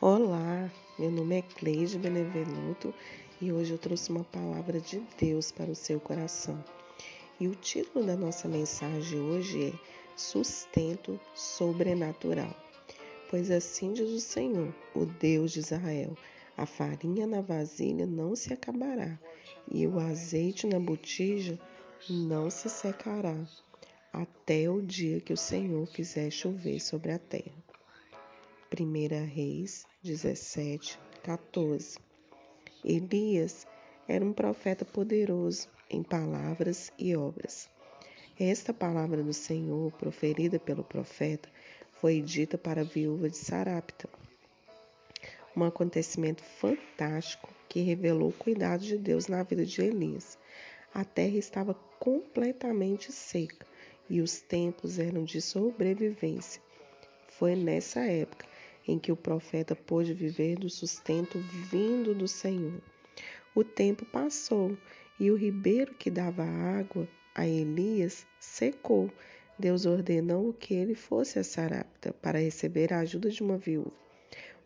Olá, meu nome é Cleide Benevenuto e hoje eu trouxe uma palavra de Deus para o seu coração. E o título da nossa mensagem hoje é Sustento Sobrenatural. Pois assim diz o Senhor, o Deus de Israel: a farinha na vasilha não se acabará, e o azeite na botija não se secará, até o dia que o Senhor fizer chover sobre a terra. 1 Reis 17, 14. Elias era um profeta poderoso em palavras e obras. Esta palavra do Senhor, proferida pelo profeta, foi dita para a viúva de Sarapta. Um acontecimento fantástico que revelou o cuidado de Deus na vida de Elias. A terra estava completamente seca e os tempos eram de sobrevivência. Foi nessa época em que o profeta pôde viver do sustento vindo do Senhor. O tempo passou e o ribeiro que dava água a Elias secou. Deus ordenou que ele fosse a Sarapta para receber a ajuda de uma viúva.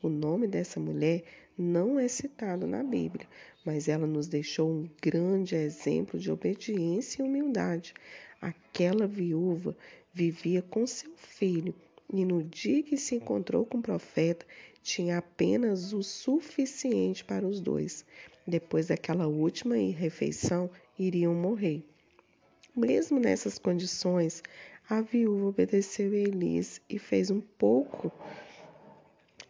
O nome dessa mulher não é citado na Bíblia, mas ela nos deixou um grande exemplo de obediência e humildade. Aquela viúva vivia com seu filho e no dia que se encontrou com o profeta, tinha apenas o suficiente para os dois. Depois daquela última refeição, iriam morrer. Mesmo nessas condições, a viúva obedeceu a Elias e fez um pouco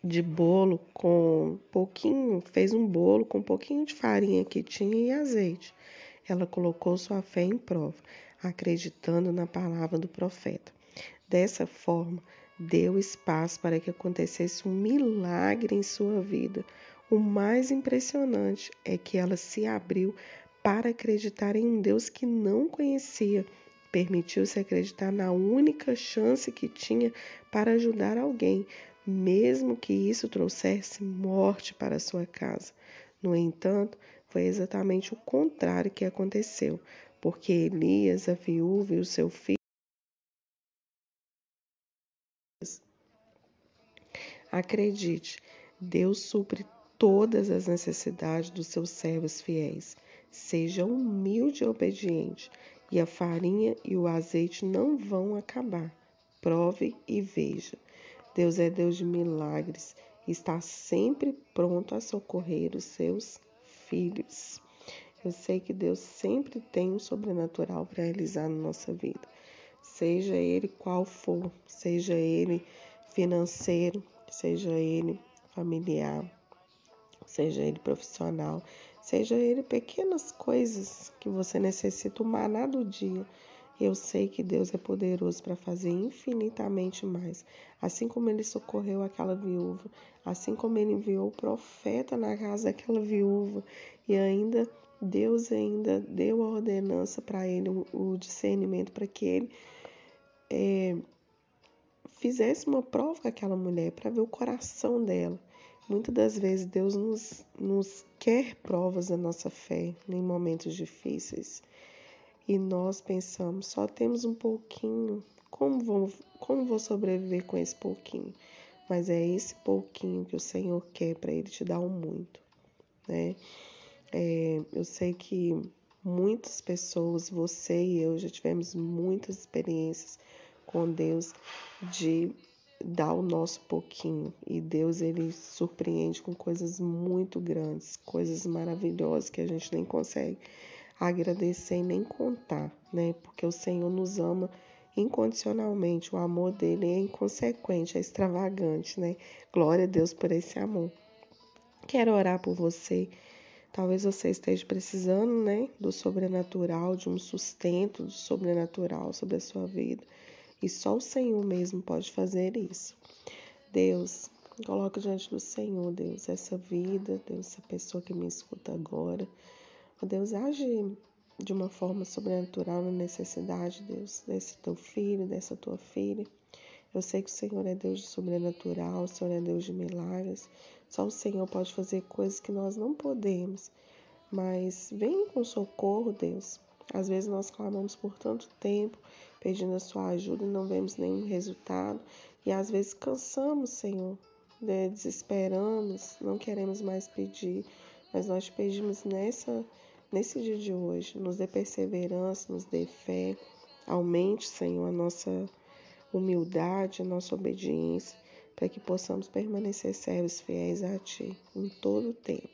de bolo com pouquinho, fez um bolo com um pouquinho de farinha que tinha e azeite. Ela colocou sua fé em prova, acreditando na palavra do profeta. Dessa forma, deu espaço para que acontecesse um milagre em sua vida. O mais impressionante é que ela se abriu para acreditar em um Deus que não conhecia. Permitiu-se acreditar na única chance que tinha para ajudar alguém, mesmo que isso trouxesse morte para sua casa. No entanto, foi exatamente o contrário que aconteceu, porque Elias, a viúva e o seu filho Acredite, Deus supre todas as necessidades dos seus servos fiéis. Seja humilde e obediente, e a farinha e o azeite não vão acabar. Prove e veja. Deus é Deus de milagres está sempre pronto a socorrer os seus filhos. Eu sei que Deus sempre tem um sobrenatural para realizar na nossa vida, seja ele qual for, seja ele financeiro, seja ele familiar, seja ele profissional, seja ele pequenas coisas que você necessita, maná do dia. Eu sei que Deus é poderoso para fazer infinitamente mais. Assim como ele socorreu aquela viúva, assim como ele enviou o profeta na casa daquela viúva e ainda Deus ainda deu a ordenança para ele, o, discernimento para que ele é, fizesse uma prova com aquela mulher para ver o coração dela. Muitas das vezes Deus nos, nos quer provas da nossa fé em momentos difíceis e nós pensamos, só temos um pouquinho, como vou, como vou sobreviver com esse pouquinho? Mas é esse pouquinho que o Senhor quer para Ele te dar um muito, né? É, eu sei que muitas pessoas, você e eu, já tivemos muitas experiências com Deus de dar o nosso pouquinho e Deus ele surpreende com coisas muito grandes, coisas maravilhosas que a gente nem consegue agradecer e nem contar, né? Porque o Senhor nos ama incondicionalmente, o amor dele é inconsequente, é extravagante, né? Glória a Deus por esse amor. Quero orar por você. Talvez você esteja precisando, né, do sobrenatural, de um sustento do sobrenatural sobre a sua vida. E só o Senhor mesmo pode fazer isso. Deus, coloca diante do Senhor, Deus, essa vida, Deus, essa pessoa que me escuta agora. Deus, age de uma forma sobrenatural na necessidade, Deus, desse teu filho, dessa tua filha. Eu sei que o Senhor é Deus de sobrenatural, o Senhor é Deus de milagres. Só o Senhor pode fazer coisas que nós não podemos. Mas vem com socorro, Deus. Às vezes nós clamamos por tanto tempo, pedindo a sua ajuda e não vemos nenhum resultado. E às vezes cansamos, Senhor, né, desesperamos, não queremos mais pedir, mas nós te pedimos nessa, nesse dia de hoje, nos dê perseverança, nos dê fé, aumente, Senhor, a nossa humildade, a nossa obediência, para que possamos permanecer servos fiéis a Ti em todo o tempo.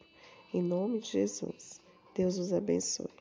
Em nome de Jesus. Deus os abençoe.